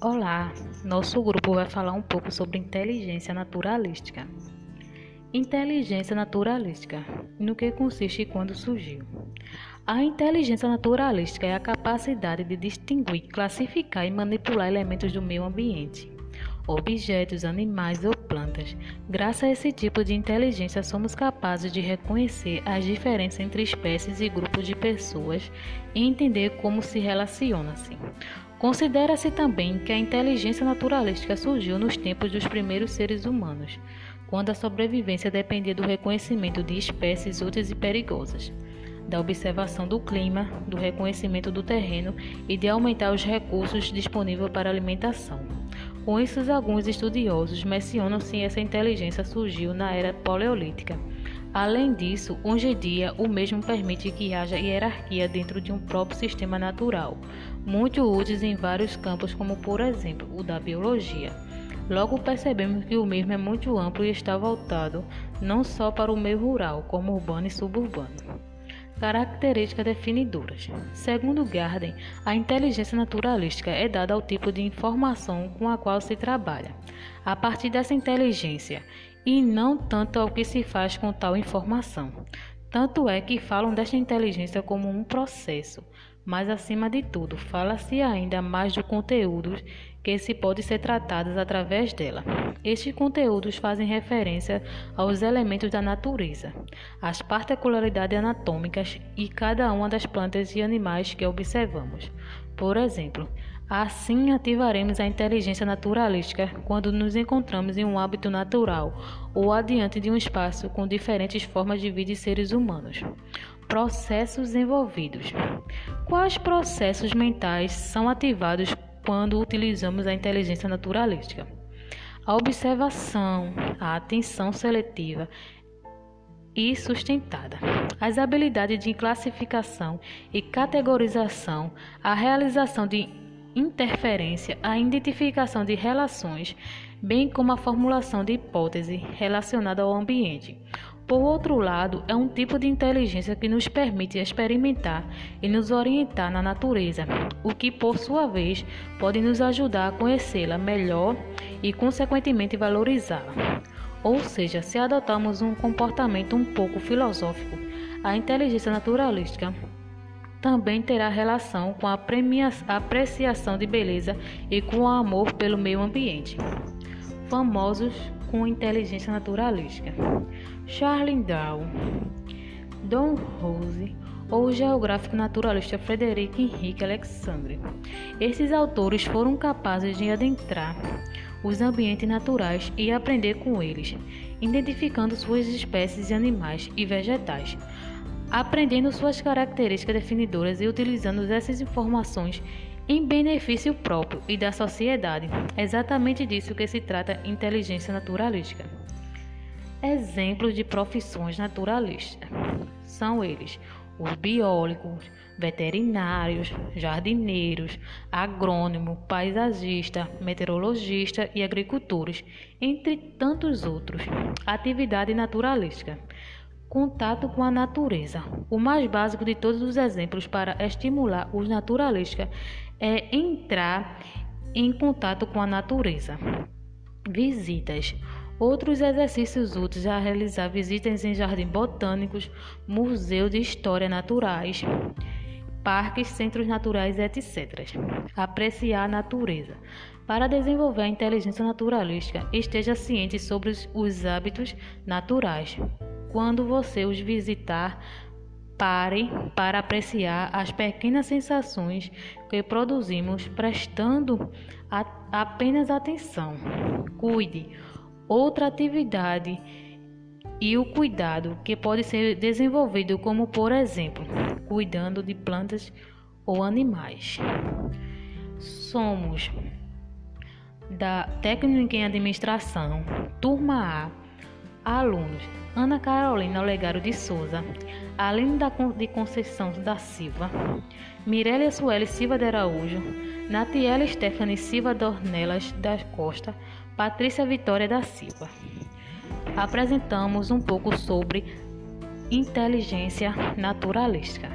Olá, nosso grupo vai falar um pouco sobre inteligência naturalística. Inteligência naturalística. No que consiste e quando surgiu? A inteligência naturalística é a capacidade de distinguir, classificar e manipular elementos do meio ambiente, objetos, animais ou plantas. Graças a esse tipo de inteligência, somos capazes de reconhecer as diferenças entre espécies e grupos de pessoas e entender como se relacionam-se. Considera-se também que a inteligência naturalística surgiu nos tempos dos primeiros seres humanos, quando a sobrevivência dependia do reconhecimento de espécies úteis e perigosas, da observação do clima, do reconhecimento do terreno e de aumentar os recursos disponíveis para alimentação. Com isso, alguns estudiosos mencionam que essa inteligência surgiu na era paleolítica. Além disso, hoje em dia, o mesmo permite que haja hierarquia dentro de um próprio sistema natural, muito úteis em vários campos, como por exemplo o da biologia. Logo percebemos que o mesmo é muito amplo e está voltado não só para o meio rural, como urbano e suburbano. Características definidoras. Segundo Garden, a inteligência naturalística é dada ao tipo de informação com a qual se trabalha, a partir dessa inteligência, e não tanto ao que se faz com tal informação. Tanto é que falam desta inteligência como um processo, mas acima de tudo, fala-se ainda mais do conteúdo que se pode ser tratados através dela. Estes conteúdos fazem referência aos elementos da natureza, às particularidades anatômicas e cada uma das plantas e animais que observamos. Por exemplo, Assim, ativaremos a inteligência naturalística quando nos encontramos em um hábito natural ou adiante de um espaço com diferentes formas de vida de seres humanos. Processos envolvidos. Quais processos mentais são ativados quando utilizamos a inteligência naturalística? A observação, a atenção seletiva e sustentada, as habilidades de classificação e categorização, a realização de interferência, a identificação de relações, bem como a formulação de hipótese relacionada ao ambiente. Por outro lado, é um tipo de inteligência que nos permite experimentar e nos orientar na natureza, o que, por sua vez, pode nos ajudar a conhecê-la melhor e, consequentemente, valorizá-la. Ou seja, se adotamos um comportamento um pouco filosófico, a inteligência naturalística também terá relação com a apreciação de beleza e com o amor pelo meio ambiente. Famosos com inteligência naturalística: Charles Darwin, Don Rose ou o geográfico naturalista Frederico Henrique Alexandre. Esses autores foram capazes de adentrar os ambientes naturais e aprender com eles, identificando suas espécies de animais e vegetais, aprendendo suas características definidoras e utilizando essas informações em benefício próprio e da sociedade. É exatamente disso que se trata inteligência naturalística. Exemplos de profissões naturalistas são eles: os biólogos, veterinários, jardineiros, agrônomo, paisagista, meteorologista e agricultores, entre tantos outros. Atividade naturalística Contato com a natureza. O mais básico de todos os exemplos para estimular os naturalistas é entrar em contato com a natureza. Visitas. Outros exercícios úteis a realizar visitas em jardins botânicos, museus de história naturais, parques, centros naturais, etc. Apreciar a natureza. Para desenvolver a inteligência naturalística, esteja ciente sobre os hábitos naturais, quando você os visitar, pare para apreciar as pequenas sensações que produzimos prestando a, apenas atenção. Cuide. Outra atividade e o cuidado que pode ser desenvolvido, como por exemplo, cuidando de plantas ou animais. Somos da Técnica em Administração, turma A, alunos Ana Carolina Olegário de Souza, Aline de Conceição da Silva, Mirélia Sueli Silva de Araújo, Natiela Stephanie Silva Dornelas da Costa, Patrícia Vitória da Silva. Apresentamos um pouco sobre inteligência naturalística.